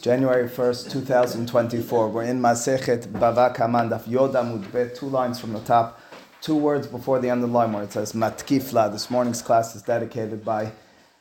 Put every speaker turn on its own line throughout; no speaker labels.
January 1st, 2024. We're in Masechet Bava Kaman Yoda Yod two lines from the top, two words before the end of where it says Matkifla. This morning's class is dedicated by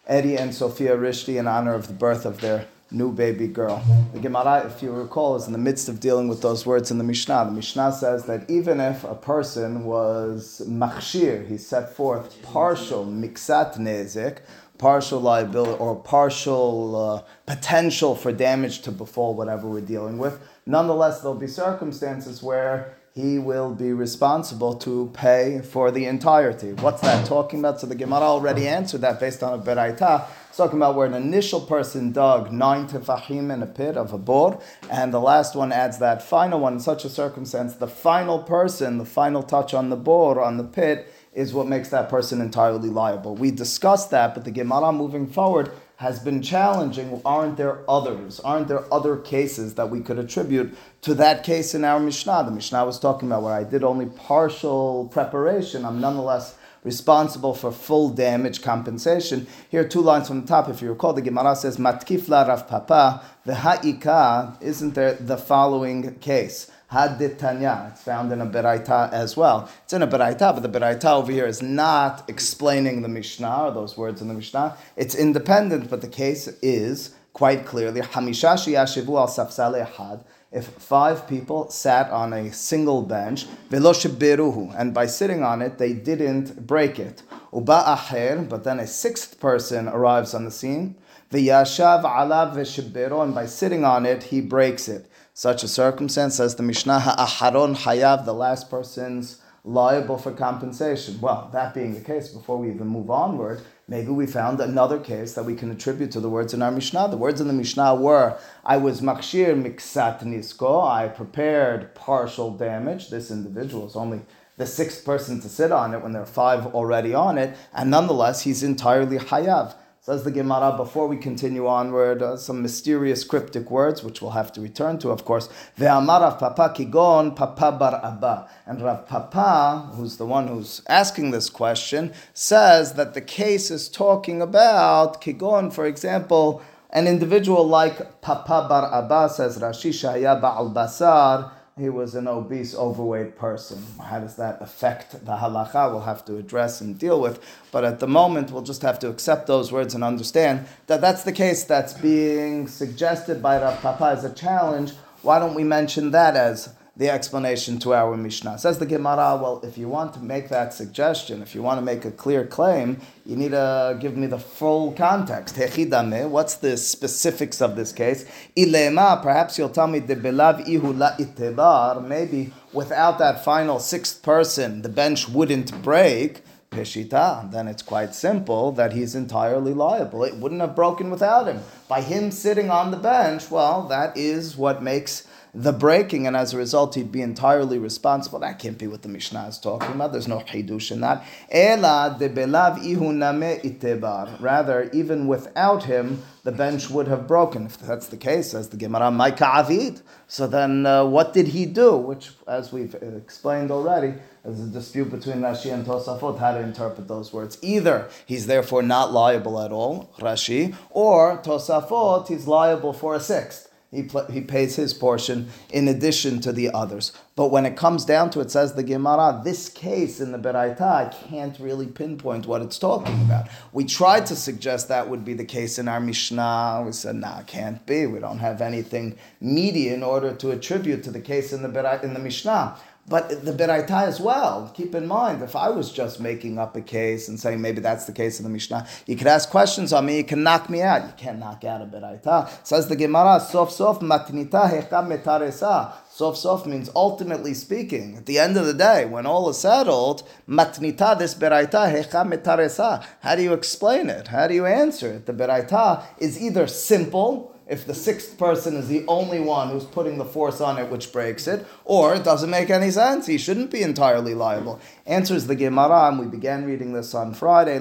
Eddie and Sophia Rishti in honor of the birth of their new baby girl. The Gemara, if you recall, is in the midst of dealing with those words in the Mishnah. The Mishnah says that even if a person was machshir, he set forth partial miksat nezik, partial liability or partial uh, potential for damage to befall whatever we're dealing with. Nonetheless, there'll be circumstances where he will be responsible to pay for the entirety. What's that talking about? So the Gemara already answered that based on a beraita. It's talking about where an initial person dug nine tefachim in a pit of a bor, and the last one adds that final one. In such a circumstance, the final person, the final touch on the bor, on the pit, is what makes that person entirely liable. We discussed that, but the Gemara moving forward has been challenging. Aren't there others? Aren't there other cases that we could attribute to that case in our Mishnah? The Mishnah was talking about where I did only partial preparation. I'm nonetheless responsible for full damage compensation. Here, are two lines from the top. If you recall, the Gemara says, Matkif la Rav Papa, the ha'ika, isn't there the following case? Haditanya. It's found in a Beraita as well. It's in a Beraita, but the Beraita over here is not explaining the Mishnah or those words in the Mishnah. It's independent, but the case is quite clearly Hamisha Yashivu al Safsale Had. If five people sat on a single bench, and by sitting on it, they didn't break it. Uba aher, but then a sixth person arrives on the scene. V'yashav alav v'shibiru, and by sitting on it, he breaks it such a circumstance, says the Mishnah, Aharon Hayav, the last person's liable for compensation. Well, that being the case, before we even move onward, maybe we found another case that we can attribute to the words in our Mishnah. The words in the Mishnah were, I was makshir miksat nisko, I prepared partial damage. This individual is only the sixth person to sit on it when there are five already on it, and nonetheless, he's entirely hayav. Says the Gemara, before we continue onward, uh, some mysterious cryptic words, which we'll have to return to, of course. Ve'amar Rav Papa kigon Papa bar Abba. And Rav Papa, who's the one who's asking this question, says that the case is talking about kigon, for example, an individual like Papa bar Abba, says Rashi Shaya Ba'al Basar, he was an obese, overweight person. How does that affect the halacha? We'll have to address and deal with. But at the moment, we'll just have to accept those words and understand that that's the case that's being suggested by Rav Papa as a challenge. Why don't we mention that as the explanation to our Mishnah. Says the Gemara, well, if you want to make that suggestion, if you want to make a clear claim, you need to give me the full context. What's the specifics of this case? Ilema, perhaps you'll tell me, ihu la itebar, maybe without that final sixth person, the bench wouldn't break. Peshita, then it's quite simple that he's entirely liable. It wouldn't have broken without him. By him sitting on the bench, well, that is what makes the breaking, and as a result, he'd be entirely responsible. That can't be what the Mishnah is talking about. There's no hidush in that. Ela de belav ihuname itebar. Rather, even without him, the bench would have broken. If that's the case, as the Gemara, Maika avid. So then, uh, what did he do? Which, as we've explained already, there's a dispute between Rashi and Tosafot how to interpret those words. Either he's therefore not liable at all, Rashi, or Tosafot, he's liable for a sixth he, pl- he pays his portion in addition to the others. But when it comes down to it, says the Gemara, this case in the Beraita, I can't really pinpoint what it's talking about. We tried to suggest that would be the case in our Mishnah. We said, nah, can't be. We don't have anything meaty in order to attribute to the case in the, Beraita, in the Mishnah. But the Beraita as well. Keep in mind, if I was just making up a case and saying maybe that's the case in the Mishnah, you could ask questions on me, you can knock me out. You can't knock out a Beraita. Says the Gemara, sof sof matnita hecham metaresa. Sof sof means ultimately speaking. At the end of the day, when all is settled, matnita this Beraita hecham metaresa. How do you explain it? How do you answer it? The Beraita is either simple, if the sixth person is the only one who's putting the force on it which breaks it, or it doesn't make any sense. He shouldn't be entirely liable. Answers the Gemara, and we began reading this on Friday.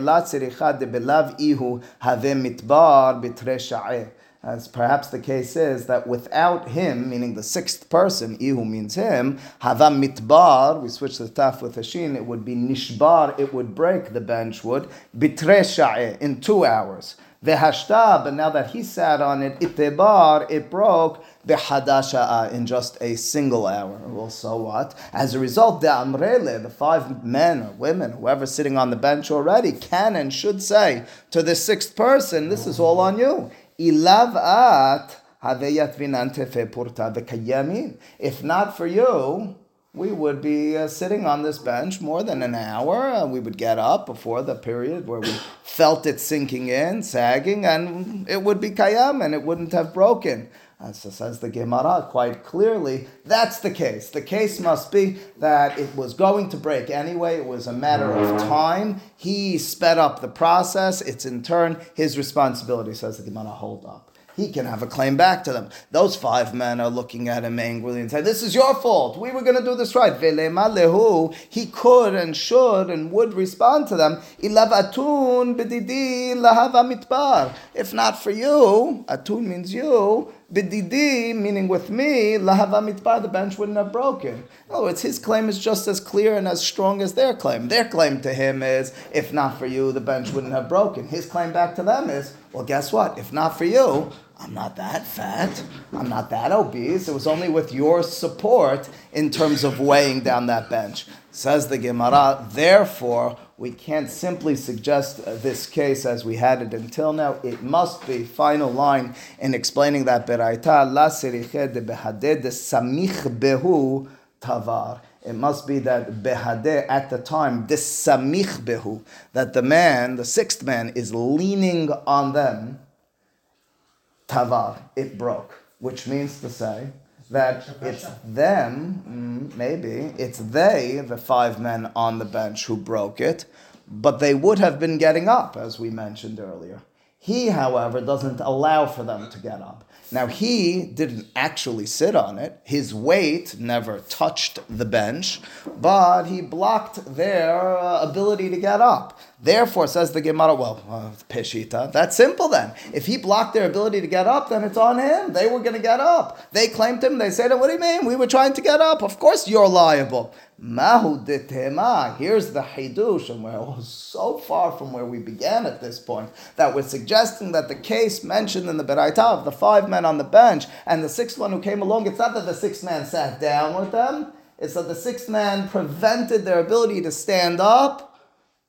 As perhaps the case is that without him, meaning the sixth person, ihu means him, havam mitbar, we switch the taf with a shin, it would be nishbar, it would break, the bench would, bitre in two hours. Vehashta, but now that he sat on it, itebar, it broke, behadasha uh, in just a single hour. Well, so what? As a result, the amrele, the five men or women, whoever's sitting on the bench already, can and should say to the sixth person, this is all on you. Ilav at if not for you, we would be uh, sitting on this bench more than an hour. Uh, we would get up before the period where we felt it sinking in, sagging, and it would be kayam and it wouldn't have broken. Uh, so says the Gemara quite clearly, that's the case. The case must be that it was going to break anyway. It was a matter of time. He sped up the process. It's in turn his responsibility, says the Gemara. Hold up he can have a claim back to them. Those five men are looking at him angrily and say, This is your fault. We were going to do this right. He could and should and would respond to them. If not for you, atun means you, bididi, meaning with me, lahava mitbar, the bench wouldn't have broken. Oh, it's his claim is just as clear and as strong as their claim. Their claim to him is, if not for you, the bench wouldn't have broken. His claim back to them is, well, guess what? If not for you, I'm not that fat. I'm not that obese. It was only with your support in terms of weighing down that bench. Says the Gemara, therefore, we can't simply suggest this case as we had it until now. It must be, final line in explaining that beraita, la de behadeh de samich behu tavar. It must be that behadeh at the time, this samich behu, that the man, the sixth man, is leaning on them tavar, it broke, which means to say that it's them, mm, maybe, it's they, the five men on the bench who broke it, but they would have been getting up, as we mentioned earlier. He, however, doesn't allow for them to get up. Now, he didn't actually sit on it. His weight never touched the bench, but he blocked their uh, ability to get up. Therefore, says the Gemara, well, uh, Peshita, that's simple then. If he blocked their ability to get up, then it's on him. They were going to get up. They claimed him. They said, what do you mean? We were trying to get up. Of course you're liable. Mahu ditema. Here's the hidush, and we're so far from where we began at this point that we're suggesting that the case mentioned in the Beraita of the five men on the bench and the sixth one who came along, it's not that the sixth man sat down with them, it's that the sixth man prevented their ability to stand up,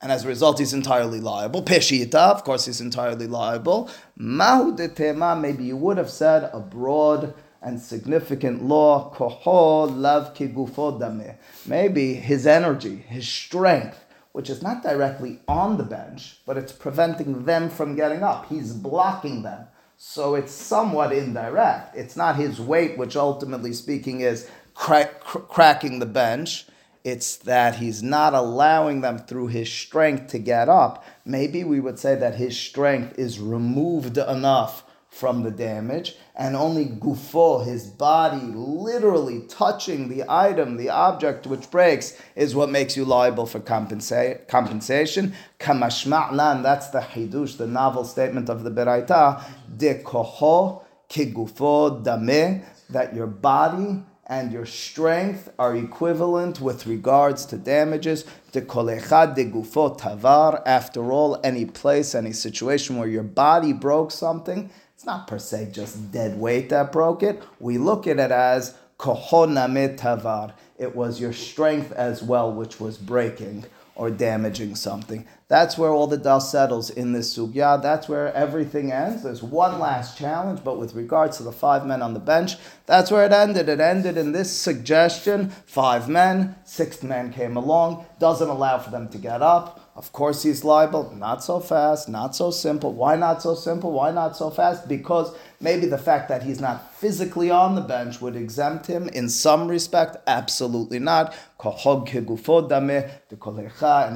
and as a result, he's entirely liable. Peshita, of course, he's entirely liable. Mahu ditema, maybe you would have said a broad and significant law, koho lav kigufo. Maybe his energy, his strength, which is not directly on the bench, but it's preventing them from getting up. He's blocking them. So it's somewhat indirect. It's not his weight, which ultimately speaking is crack, cr- cracking the bench. It's that he's not allowing them through his strength to get up. Maybe we would say that his strength is removed enough from the damage, and only gufo, his body, literally touching the item, the object which breaks, is what makes you liable for compensa- compensation. Kamashma'lan, that's the hidush, the novel statement of the Beraita, de koho ki gufo dame, that your body and your strength are equivalent with regards to damages. De kolecha de gufo tavar. After all, any place, any situation where your body broke something, it's not per se just dead weight that broke it. We look at it as kohoname tavar. It was your strength as well which was breaking or damaging something. That's where all the dust settles in this sugya. That's where everything ends. There's one last challenge, but with regards to the five men on the bench, that's where it ended. It ended in this suggestion five men, sixth man came along, doesn't allow for them to get up. Of course, he's liable. Not so fast, not so simple. Why not so simple? Why not so fast? Because maybe the fact that he's not physically on the bench would exempt him in some respect. Absolutely not. Any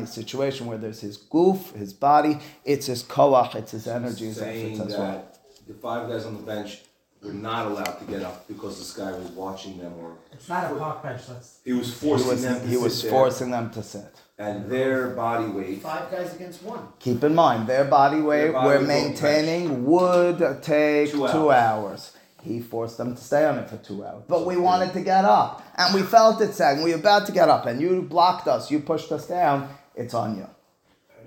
situation where there's his guf, his body, it's his koach, it's his energy, his
efforts as well. The five guys on the bench were not allowed to get up because this guy was watching them or.
It's not a park bench, that's.
He was forcing
he was,
them to
He was forcing there. them to sit
and their body weight.
Five guys against one.
Keep in mind, their body weight their body we're maintaining would take two, two hours. He forced them to stay on it for two hours. But we wanted to get up. And we felt it saying, we were about to get up, and you blocked us, you pushed us down, it's on you.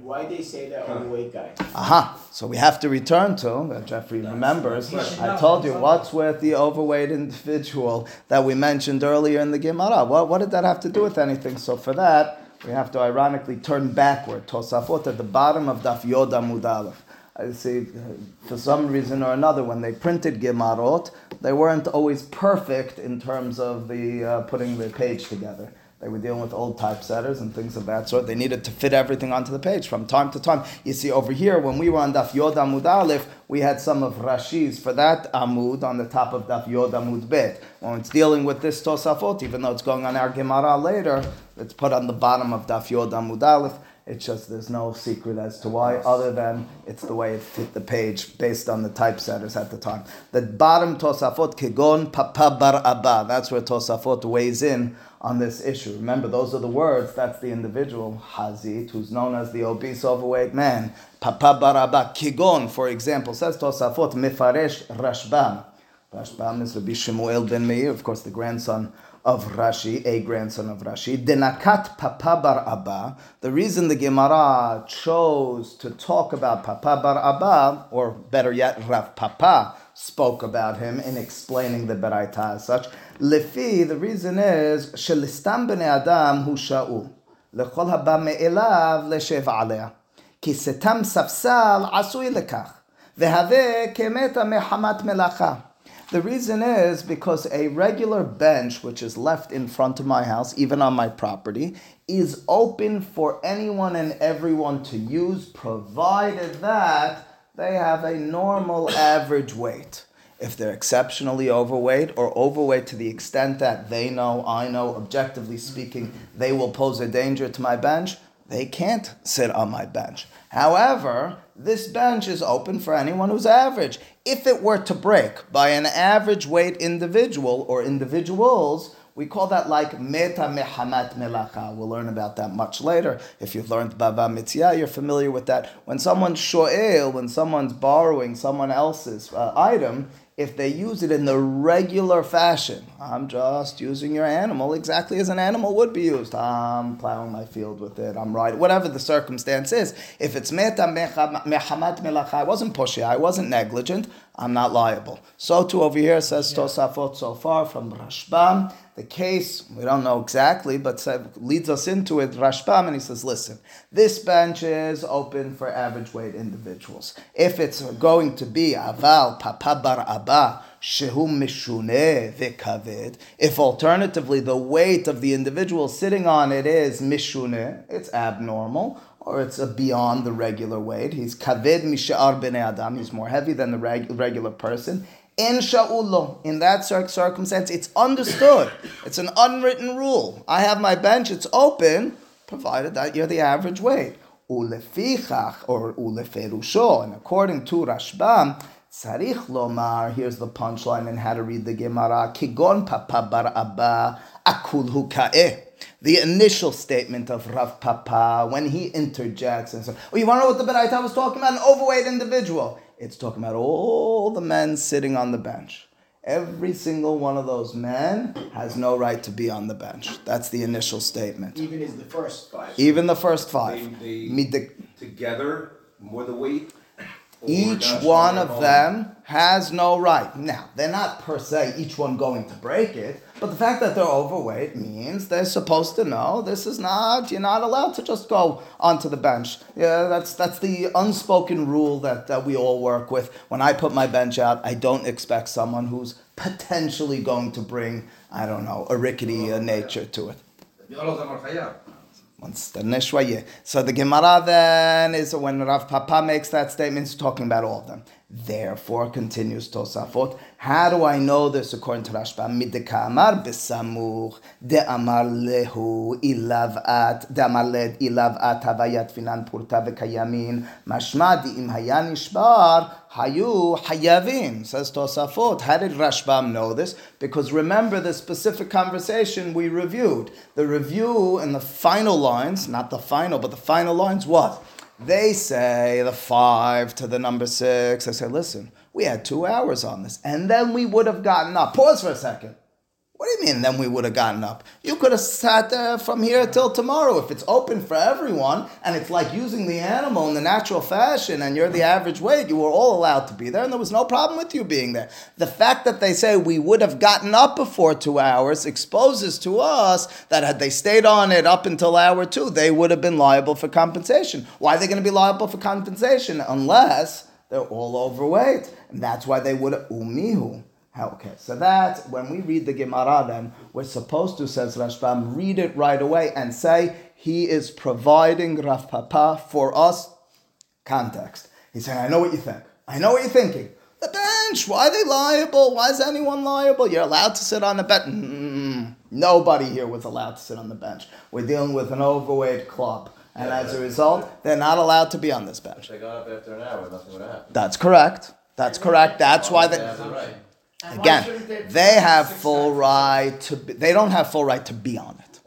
Why they say that overweight guy?
Aha. So we have to return to, uh, Jeffrey remembers, I told you, what's with the overweight individual that we mentioned earlier in the Gemara? What, what did that have to do with anything? So for that, we have to ironically turn backward. Tosafot at the bottom of Daf Yod Amud Aleph. I see, uh, for some reason or another, when they printed Gemarot, they weren't always perfect in terms of the uh, putting the page together. They were dealing with old typesetters and things of that sort. They needed to fit everything onto the page from time to time. You see, over here, when we were on Daf Yod Amud Aleph, we had some of Rashi's for that Amud on the top of Daf Yod Amud Bet. When it's dealing with this Tosafot, even though it's going on our Gemara later, it's put on the bottom of Daf Yod Amud Aleph. It's just there's no secret as to why, other than it's the way it fit the page based on the typesetters at the time. The bottom Tosafot Kegon Papa Bar Abba. That's where Tosafot weighs in on this issue. Remember, those are the words. That's the individual Hazit, who's known as the obese, overweight man. Papa Bar Abba Kegon, for example, says Tosafot Mefaresh Rashbam. Rashbam is Rabbi Shemuel ben Meir, of course, the grandson of Rashi, a grandson of Rashi. Denakat Papa Bar Abba. The reason the Gemara chose to talk about Papa Bar Abba, or better yet, Rav Papa, spoke about him in explaining the Beraita as such. Lefi, the reason is, Shelistam b'nei Adam hu sha'u. לכל הבא מאליו לשב עליה. כי סתם ספסל עשוי לכך, והווה כמתה מחמת מלאכה. The reason is because a regular bench, which is left in front of my house, even on my property, is open for anyone and everyone to use, provided that they have a normal average weight. If they're exceptionally overweight or overweight to the extent that they know, I know, objectively speaking, they will pose a danger to my bench, they can't sit on my bench. However, this bench is open for anyone who's average. If it were to break by an average weight individual or individuals, we call that like meta mehamat melacha. We'll learn about that much later. If you've learned Bava Metzia, you're familiar with that. When someone's shoel, when someone's borrowing someone else's uh, item, if they use it in the regular fashion, I'm just using your animal exactly as an animal would be used. I'm plowing my field with it. I'm riding, whatever the circumstance is. If it's meta mehamat melacha, I wasn't pushy, I wasn't negligent. I'm not liable. So too over here says Tosafot so far from Rashbam. The case we don't know exactly, but leads us into it. Rashbam and he says, listen, this bench is open for average weight individuals. If it's going to be aval papa bar abba shehu mishune if alternatively the weight of the individual sitting on it is mishune, it's abnormal or it's a beyond the regular weight. He's kaved mishar b'nei adam. He's more heavy than the reg- regular person. In sha'ullo, in that circumstance, it's understood. It's an unwritten rule. I have my bench; it's open, provided that you're the average weight. Ulefichach or uleferusho, and according to Rashbam, Tzarich lomar, here's the punchline and how to read the Gemara. Kigon papa bar abba akul hu ka'eh. The initial statement of Rav Papa when he interjects and says, "Oh, you want to know what the Beraita was talking about? An overweight individual." It's talking about all the men sitting on the bench. Every single one of those men has no right to be on the bench. That's the initial statement.
Even is the first five.
Even the first five.
They, they
Mid-
together more the weight.
Each one of them has no right. Now, they're not per se each one going to break it, but the fact that they're overweight means they're supposed to know this is not, you're not allowed to just go onto the bench. Yeah, that's that's the unspoken rule that, that we all work with. When I put my bench out, I don't expect someone who's potentially going to bring, I don't know, a rickety uh, nature to it. Once the. So the Gemara then is when Rav Papa makes that statement, he's talking about all of them. Therefore, continues Tosafot, how do I know this according to Rashba? Mideka amar besamuch, de amar lehu ilav at, de amar led ilav at havayat finan purta vekayamin, mashma di im haya nishbar, hayu hayavin, says Tosafot. How did Rashbam know this? Because remember the specific conversation we reviewed. The review in the final lines, not the final, but the final lines, what? They say the five to the number six. I say, listen, we had two hours on this, and then we would have gotten up. Pause for a second. What do you mean? Then we would have gotten up. You could have sat there from here till tomorrow if it's open for everyone and it's like using the animal in the natural fashion and you're the average weight. You were all allowed to be there and there was no problem with you being there. The fact that they say we would have gotten up before two hours exposes to us that had they stayed on it up until hour two, they would have been liable for compensation. Why are they going to be liable for compensation unless they're all overweight? And that's why they would have umihu. Okay, so that when we read the Gemara, then we're supposed to, says Rashbam, read it right away and say he is providing Rav Papa for us context. He's saying, I know what you think. I know what you're thinking. The bench, why are they liable? Why is anyone liable? You're allowed to sit on the bench. Mm, nobody here was allowed to sit on the bench. We're dealing with an overweight club. And as a result, they're not allowed to be on this bench.
If they got up after an hour, nothing would have happened.
That's correct. That's correct. That's why
They
they.
have the right.
And why
Again,
they-
have full right to. Be, they don't have full right to be on it.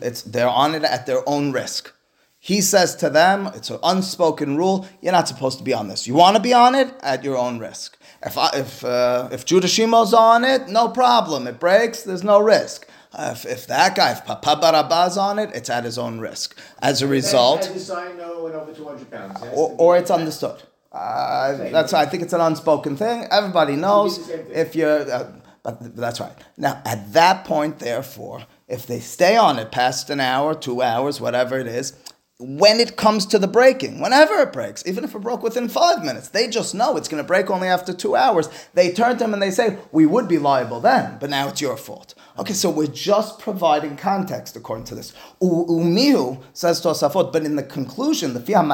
It's they're on it at their own risk. He says to them, it's an unspoken rule. You're not supposed to be on this. You want to be on it at your own risk. If I, if uh, if Judah Shimo's on it, no problem. It breaks. There's no risk. Uh, if, if that guy, if Papa Barabba's on it, it's at his own risk. As a result,
sign no over two hundred pounds.
Or, or it's understood. Uh, that's I think it's an unspoken thing. Everybody knows
the same thing.
if you're, uh, but that's right. Now at that point, therefore, if they stay on it past an hour, two hours, whatever it is, when it comes to the breaking, whenever it breaks, even if it broke within five minutes, they just know it's going to break only after two hours. They turn to him and they say, "We would be liable then, but now it's your fault." Okay, so we're just providing context according to this. Umihu says Tosafot, but in the conclusion, the fiha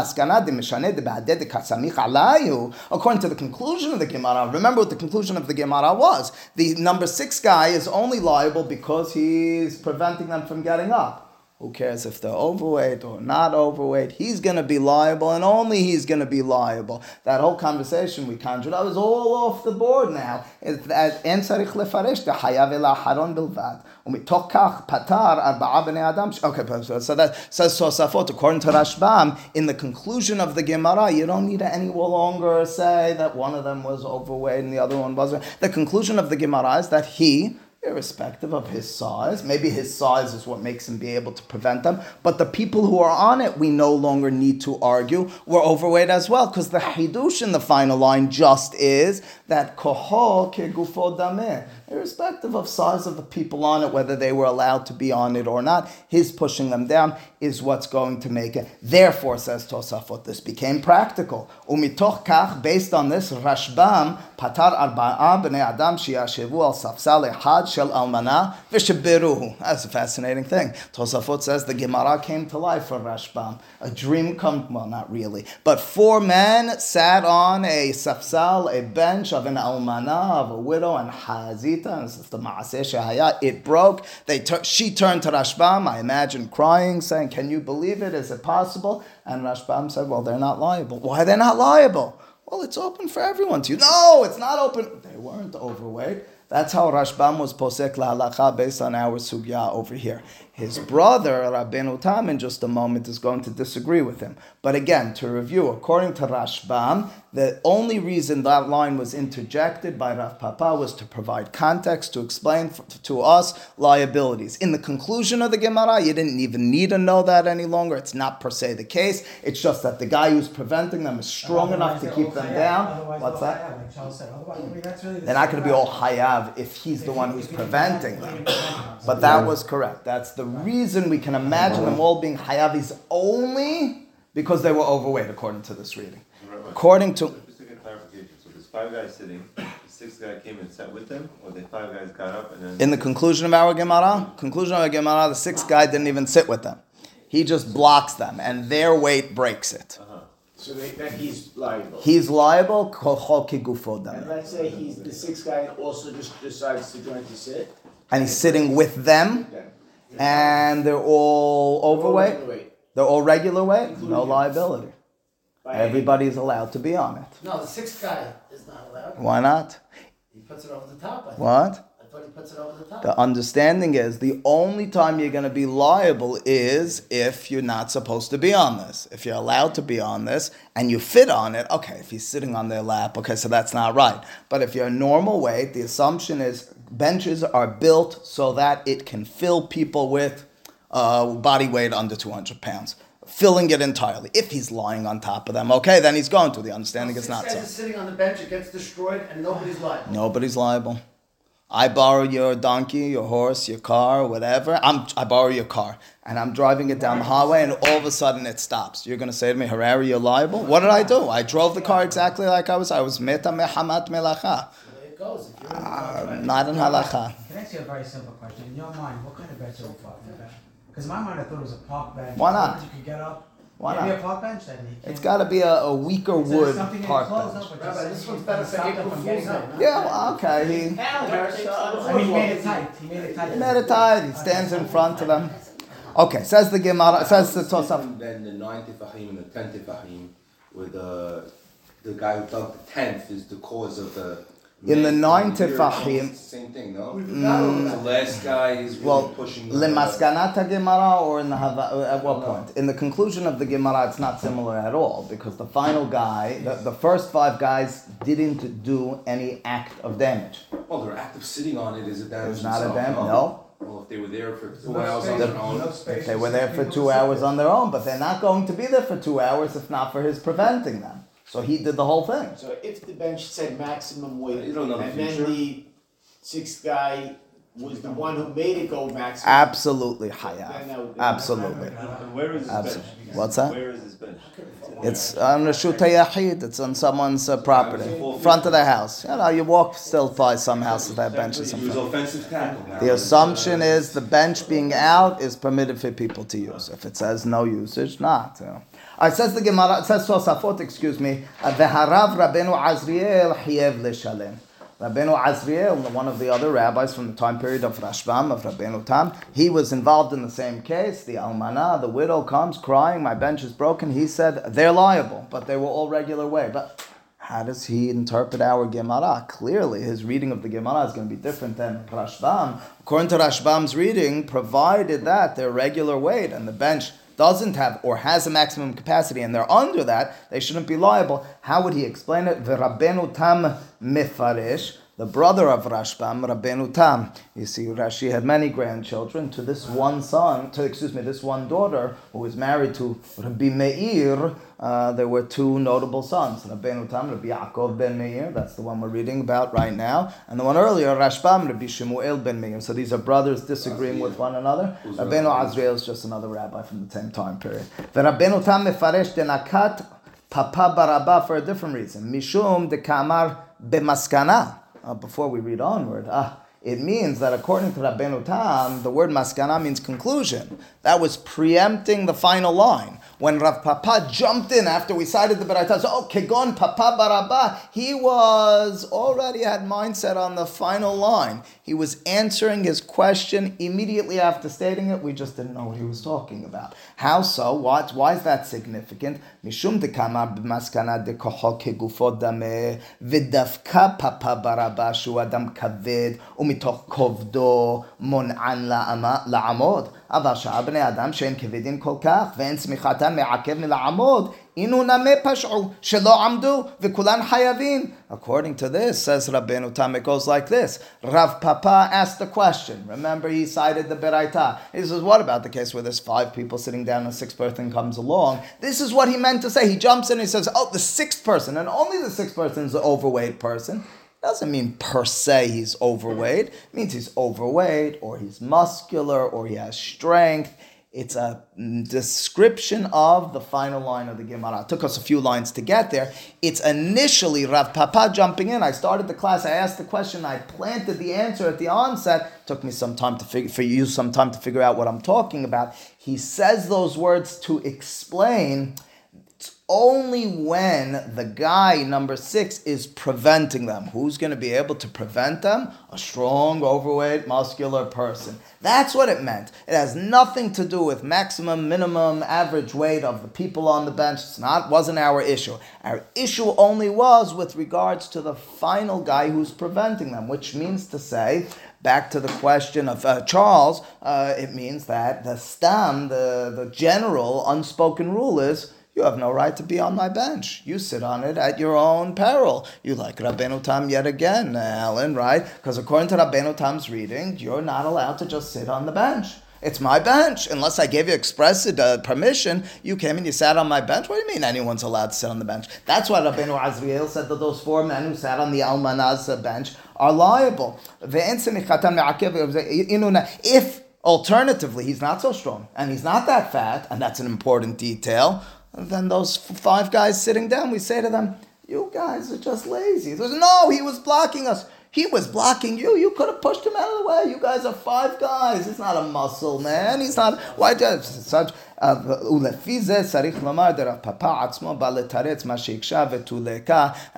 alayu, according to the conclusion of the Gemara, remember what the conclusion of the Gemara was. The number six guy is only liable because he's preventing them from getting up. Who cares if they're overweight or not overweight? He's going to be liable, and only he's going to be liable. That whole conversation we conjured up is all off the board now. It's that אין צריך לפרש, זה חייב אל האחרון בלבד. ומתוך כך פטר ארבעה בני אדם. ש- Okay, so so that says Tosafot, according to Rashbam, in the conclusion of the Gemara, you don't need to any longer say that one of them was overweight and the other one wasn't. The conclusion of the Gemara is that he, irrespective of his size. Maybe his size is what makes him be able to prevent them. But the people who are on it, we no longer need to argue. We're overweight as well, because the hidush in the final line just is that koho ke gufo dameh. Irrespective of size of the people on it, whether they were allowed to be on it or not, his pushing them down is what's going to make it. Therefore, says Tosafot, this became practical. Umitoch kach, based on this, Rashbam patar arba'a b'nei adam sheyashevu al safsal echad shel almana v'shebiruhu. That's a fascinating thing. Tosafot says the Gemara came to life for Rashbam. A dream come, well, not really, but four men sat on a safsal, a bench of an almana, of a widow, and hazita, this is the maaseh shehaya. It broke. They tur- she turned to Rashbam, I imagine crying, saying, Can you believe it? Is it possible? And Rashbam said, Well, they're not liable. Why are they not liable? Well, it's open for everyone to. No, it's not open. They weren't overweight. That's how Rashbam was posek lahalacha based on our sugya over here. His brother, Rabbeinu Tam, in just a moment is going to disagree with him. But again, to review, according to Rashbam, the only reason that line was interjected by Rav Papa was to provide context, to explain to us liabilities. In the conclusion of the Gemara, you didn't even need to know that any longer. It's not per se the case. It's just that the guy who's preventing them is strong enough to keep them
all
down.
Otherwise,
What's that?
chayav, Like said, I mean, really the
They're not going to be all hayav if he's
If
the one who's preventing them. But that was correct. That's the reason we can imagine them all being hayav is only because they were overweight, according to this reading. According to
Just to get clarification, so there's five guys sitting, the sixth guy came and sat with them, or the five guys got up and then.
in the conclusion of our Gemara, conclusion of our Gemara, the sixth guy didn't even sit with them. He just blocks them, and their weight breaks it. Uh-huh.
So they, that he's liable.
He's liable. kocho kigufo
And let's say he's the sixth guy and also just decides to join to sit.
And he's sitting with them,
Then
and they're all overweight.
Overweight.
They're all regular weight. No
him.
liability.
By
Everybody's allowed to be on it.
No, the sixth guy is not allowed.
Why not?
He puts it over the top. I think.
What?
I thought he puts it over the top.
The understanding is the only time you're going to be liable is if you're not supposed to be on this. If you're allowed to be on this and you fit on it, okay, if he's sitting on their lap, okay, so that's not right. But if you're a normal weight, the assumption is benches are built so that it can fill people with uh, body weight under 200 pounds. Filling it entirely. If he's lying on top of them, okay, then he's going to. The understanding is not so.
sitting on the bench, it gets destroyed, and nobody's liable.
Nobody's liable. I borrow your donkey, your horse, your car, whatever. I'm, I borrow your car, and I'm driving it down the highway, and all of a sudden it stops. You're going to say to me, Harari, you're liable? What did I do? I drove the car exactly like I was. I was meta mehamat melacha.
The it goes. If you're in the
Uh, not in halacha.
Can I ask you a very simple question? In your mind, what kind of bench are we talking about? Because in my mind, I thought it was a park bench.
Why not?
You could get up.
Why
Maybe
not?
a park bench then. You
It's
can't-
got to be a, a weaker
Is
wood park bench.
up, but
Rabbi,
just
this one's better
can
for April Fool's
getting
Night.
Yeah, well, okay. He,
I mean, he made it tight. He made it tight.
he made it tight. He stands in front of them. Okay, says the Gemara, says the Tosaf.
Then the nine tefachim and the ten tefachim, where the the guy who dug the tenth is the cause of the.
In the
man
nine
being
tefachim-
the Same thing, no.
We forgot mm, all
The last guy is really
Well,
pushing. the-
lemaskanata Gemara or in the Hava, uh, at what point? In the conclusion of the Gemara, it's not similar at all because the final guy, the, the first five guys didn't do any act of damage.
Well, their act of sitting on it is a damage.
It's not a
itself,
damage.
no?
No,
Well, if they were there for two
No
hours
space.
on their own.
No
if
space
they were there for two hours on their own, but they're not going to be there for two hours if not for his preventing them. So he did the whole thing.
So if the bench said maximum weight,
You don't know the
and
future.
then the sixth guy was the one who made it go maximum.
Absolutely,
then that
Hayav.
be-
Absolutely.
And where is this bench?
Absolutely. What's that?
Where is this bench?
It's on the Shuta Yachid. It's on someone's uh, property, front of the house. You know, you walk still by some houses that have benches in
It was
front.
offensive tackle.
The assumption is the bench being out is permitted for people to use. If it says no usage, not. You know. Right, says the Gemara, it says Tosafot, excuse me, uh, Veharav Rabbeinu Azriel Chiev Leshalem. Rabbeinu Azriel, one of the other rabbis from the time period of Rashbam, of Rabbeinu Tam, he was involved in the same case. The Almana, the widow, comes crying, my bench is broken. He said, they're liable, but they were all regular way. But how does he interpret our Gemara? Clearly, his reading of the Gemara is going to be different than Rashbam. According to Rashbam's reading, provided that they're regular weight and the bench doesn't have or has a maximum capacity and they're under that, they shouldn't be liable. How would he explain it? V'Rabbeinu Tam Mefarish, the brother of Rashbam, Rabbeinu Tam. You see, Rashi had many grandchildren. To this one son, to excuse me, this one daughter who was married to Rabbi Meir, uh, there were two notable sons, Rabbeinu Tam, Rabbi Yaakov ben Meir, that's the one we're reading about right now, and the one earlier, Rashbam, Rabbi Shemuel ben Meir. So these are brothers disagreeing with one another. Rabbeinu? Azriel is just another rabbi from the same time period. The Rabbeinu Tam mefaresh denakat papa baraba for a different reason. Mishum de kamar bemaskana. Uh, before we read onward, ah, it means that according to Rabbeinu Tam, the word maskana means conclusion. That was preempting the final line when Rav Papa jumped in after we cited the Beraita, so, oh, Kegon Papa Baraba, he was already had mindset on the final line. He was answering his question immediately after stating it. We just didn't know what he was talking about. How so? Why? Why is that significant? Mishum dekama b'maskana dekoho kegufo dame Papa Baraba shu adam kaved umitoch kovdo mon'an la'amod. אבל שאר בני אדם שהם כבדים כל כך ואין צמיחתם מעכב מלעמוד, אינו נמה פשעו שלא עמדו וכולן חייבים. According to this, says Rabbeinu Tam, it goes like this. Rav Papa asked the question. Remember, he cited the Beraita. He says, what about the case where there's five people sitting down and a sixth person comes along? This is what he meant to say. He jumps in and he says, oh, the sixth person, and only the sixth person is the overweight person doesn't mean per se he's overweight. It means he's overweight or he's muscular or he has strength. It's a mm, description of the final line of the Gemara. It took us a few lines to get there. It's initially Rav Papa jumping in. I started the class, I asked the question, I planted the answer at the onset. took me some time to figure for you some time to figure out what I'm talking about. He says those words to explain only when the guy number six is preventing them. Who's going to be able to prevent them? A strong, overweight, muscular person. That's what it meant. It has nothing to do with maximum, minimum, average weight of the people on the bench. It's not wasn't our issue. Our issue only was with regards to the final guy who's preventing them, which means to say. Back to the question of uh, Charles, uh, it means that the stam, the, the general unspoken rule is You have no right to be on my bench. You sit on it at your own peril. You like Rabbeinu Tam yet again, Alan, right? Because according to Rabbeinu Tam's reading, you're not allowed to just sit on the bench. It's my bench. Unless I gave you express uh, permission, you came and you sat on my bench. What do you mean anyone's allowed to sit on the bench? That's why Rabbeinu Azriel said that those four men who sat on the Almanaz bench are liable. If alternatively he's not so strong and he's not that fat, and that's an important detail, then those five guys sitting down, we say to them, you guys are just lazy. He no, he was blocking us. He was blocking you. You could have pushed him out of the way. You guys are five guys. He's not a muscle man. He's not. Why does such? And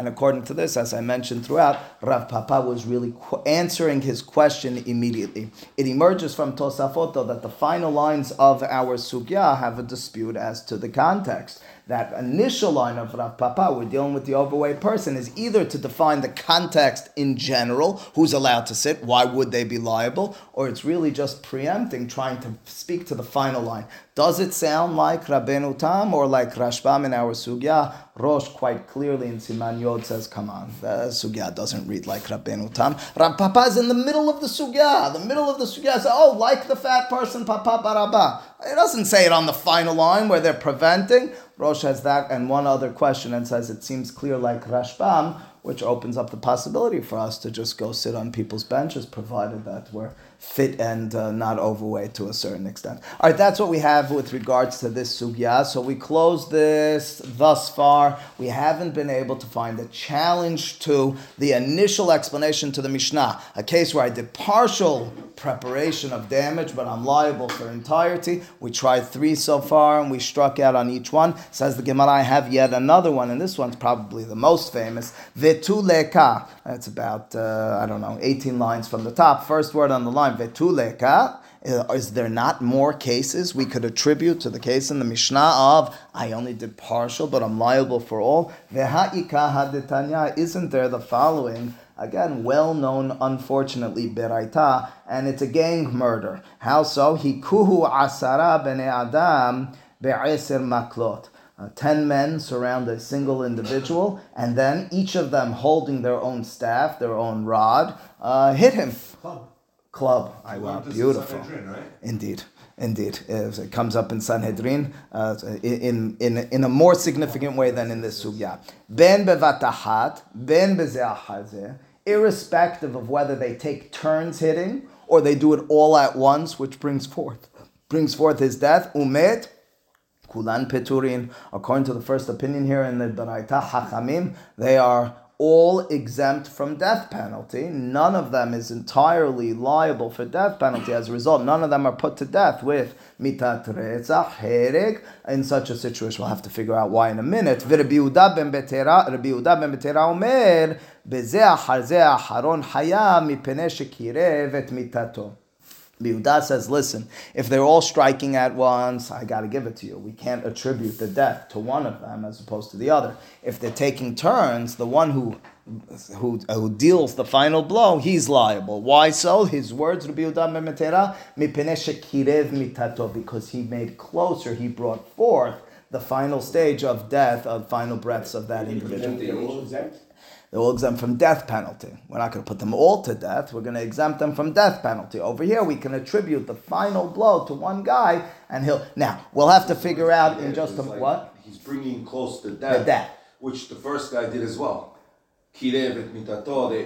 according to this, as I mentioned throughout, Rav Papa was really answering his question immediately. It emerges from Tosafoto that the final lines of our sugya have a dispute as to the context that initial line of Rav Papa, we're dealing with the overweight person, is either to define the context in general, who's allowed to sit, why would they be liable, or it's really just preempting, trying to speak to the final line. Does it sound like Rabbeinu Tam or like Rashbam in our Sugya? Rosh quite clearly in Siman Yod says, come on, the Sugya doesn't read like Rabbeinu Tam. Papa is in the middle of the Sugya. The middle of the Sugya says, oh, like the fat person, Papa Baraba. It doesn't say it on the final line where they're preventing. Rosh has that and one other question and says it seems clear like Rashbam, which opens up the possibility for us to just go sit on people's benches, provided that we're fit and uh, not overweight to a certain extent. All right, that's what we have with regards to this sugya. So we close this thus far. We haven't been able to find a challenge to the initial explanation to the Mishnah, a case where I did partial preparation of damage, but I'm liable for entirety. We tried three so far, and we struck out on each one. Says the Gemara, I have yet another one, and this one's probably the most famous. Vetuleka. That's about uh, I don't know, 18 lines from the top. First word on the line, vetuleka. Uh, is there not more cases we could attribute to the case in the Mishnah of I only did partial, but I'm liable for all? Isn't there the following? Again, well known, unfortunately, beraita, and it's a gang murder. How so? Hikuhu asara bene adam be'eser maklot. Uh, ten men surround a single individual, and then each of them holding their own staff, their own rod, uh, hit him.
Club.
I want beautiful.
right?
Indeed. Indeed, it comes up in Sanhedrin uh, in, in, in a more significant way than in this sugya. Ben bevatahat, ben bezeachazeh, irrespective of whether they take turns hitting or they do it all at once, which brings forth brings forth his death. Umet kulan peturin. According to the first opinion here in the Baraita Hachamim, they are all exempt from death penalty. None of them is entirely liable for death penalty. As a result, none of them are put to death with mitat retzach hereg. In such a situation, we'll have to figure out why in a minute. Rabbi Yehuda ben Betera omer בזה אחר זה האחרון חיה מפני שקירב את מיתתו. Yehuda says, listen, if they're all striking at once, I got to give it to you. We can't attribute the death to one of them as opposed to the other. If they're taking turns, the one who who, who deals the final blow, he's liable. Why so? His words, Rabbi Yehuda mitato, because he made closer, he brought forth the final stage of death, of final breaths of that individual. They're all exempt from death penalty. We're not going to put them all to death. We're going to exempt them from death penalty. Over here, we can attribute the final blow to one guy, and he'll. Now we'll have to figure out in just a
like
what
He's bringing close to death,
the death.
which the first guy did as well. Kirev et mitato, they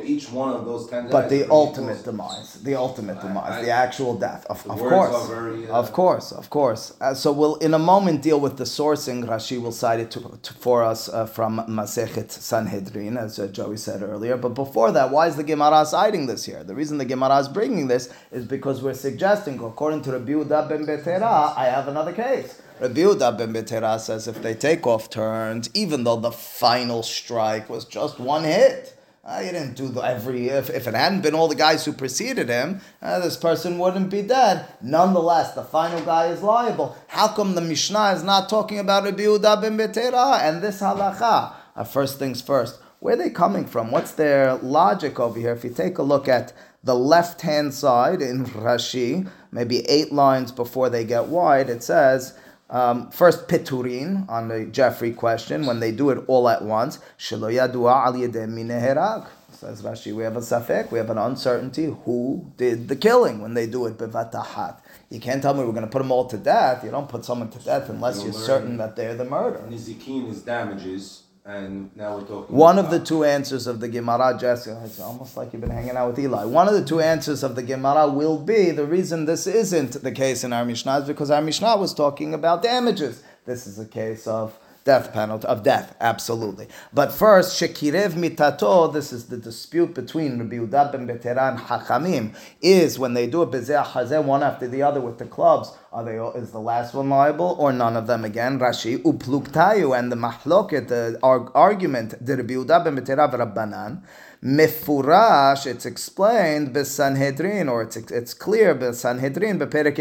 each one of those ten.
But the ultimate demise, the ultimate demise,
I-
the actual death, of, of course,
very, uh,
of course, of course. Uh, so we'll in a moment deal with the sourcing. Rashi will cite it to, to, for us uh, from Masechet Sanhedrin, as uh, Joey said earlier. But before that, why is the Gemara citing this here? The reason the Gemara is bringing this is because we're suggesting, according to Rabbi Yehuda ben Betera, I have another case. Rabbi ben Betera says if they take off turns, even though the final strike was just one hit. Uh, he didn't do the every. If, if it hadn't been all the guys who preceded him, uh, this person wouldn't be dead. Nonetheless, the final guy is liable. How come the Mishnah is not talking about Rabbi Yehuda ben Betera and this halacha? Uh, first things first. Where are they coming from? What's their logic over here? If you take a look at the left hand side in Rashi, maybe eight lines before they get wide, it says. Um, first, piturin on the Jeffrey question. When they do it all at once, shelo yadua al mineherag. Says Rashi, we have a safek, we have an uncertainty. Who did the killing when they do it bevatahat? You can't tell me we're going to put them all to death. You don't put someone to death unless you're certain that they're the murderer.
Nizikin is damages, and now we're talking.
One of the two answers of the Gemara, Jessica, it's almost like you've been hanging out with Eli. One of the two answers of the Gemara will be the reason this isn't the case in our Mishnah is because our Mishnah was talking about damages. This is a case of death penalty, of death, absolutely. But first, Shekirev mitato, this is the dispute between Rabbi Yehuda ben Betera and Hachamim, is when they do a bezeh hazeh one after the other with the clubs, are they, is the last one liable or none of them again? Rashi, upluktayu, and the mahloket, the ar- argument, the Rabbi Yehuda ben Betera v'Rabbanan, Mefurash, it's explained by Sanhedrin, or it's it's clear by Sanhedrin, Beperek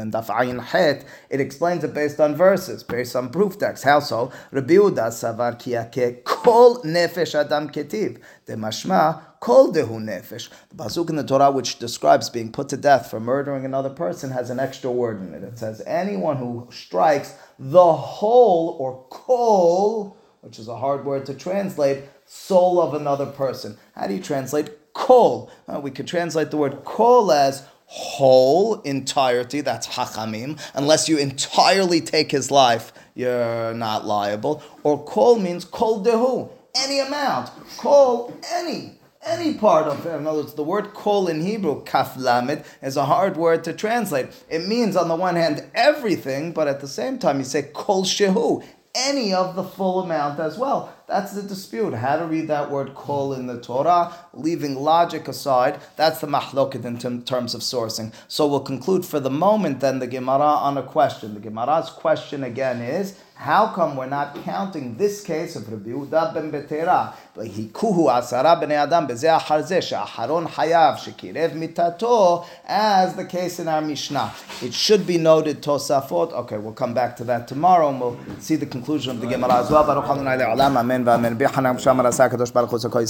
and Daf Het, it explains it based on verses, based on proof text. How so? Rabbi Yehuda Savar Kiyake Kol Nefesh Adam Ketiv, the Mashma Kol Dehu Nefesh. The pasuk in the Torah which describes being put to death for murdering another person has an extra word in it. It says anyone who strikes the whole or kol, which is a hard word to translate, soul of another person. How do you translate kol? Uh, we could translate the word kol as whole, entirety, that's hachamim. Unless you entirely take his life, you're not liable. Or kol means kol dehu, any amount. Kol, any. Any part of it. In other words, the word kol in Hebrew, kaf lamed, is a hard word to translate. It means, on the one hand, everything, but at the same time, you say kol shehu, any of the full amount as well. That's the dispute. How to read that word kol in the Torah, leaving logic aside. That's the mahloket in term- terms of sourcing. So we'll conclude for the moment then the Gemara on a question. The Gemara's question again is, how come we're not counting this case of Rabbi Yehuda ben Betera? Hikuhu asara bnei adam bezeh achar zeh she'aharon hayav shekirev mitato as the case in our Mishnah. It should be noted Tosafot. Okay, we'll come back to that tomorrow and we'll see the conclusion of the Gemara as well. Baruch Adonai le'olam. Amen v'amen. B'Hanam Shamar Asa Kadosh Baruch Hu Zakoy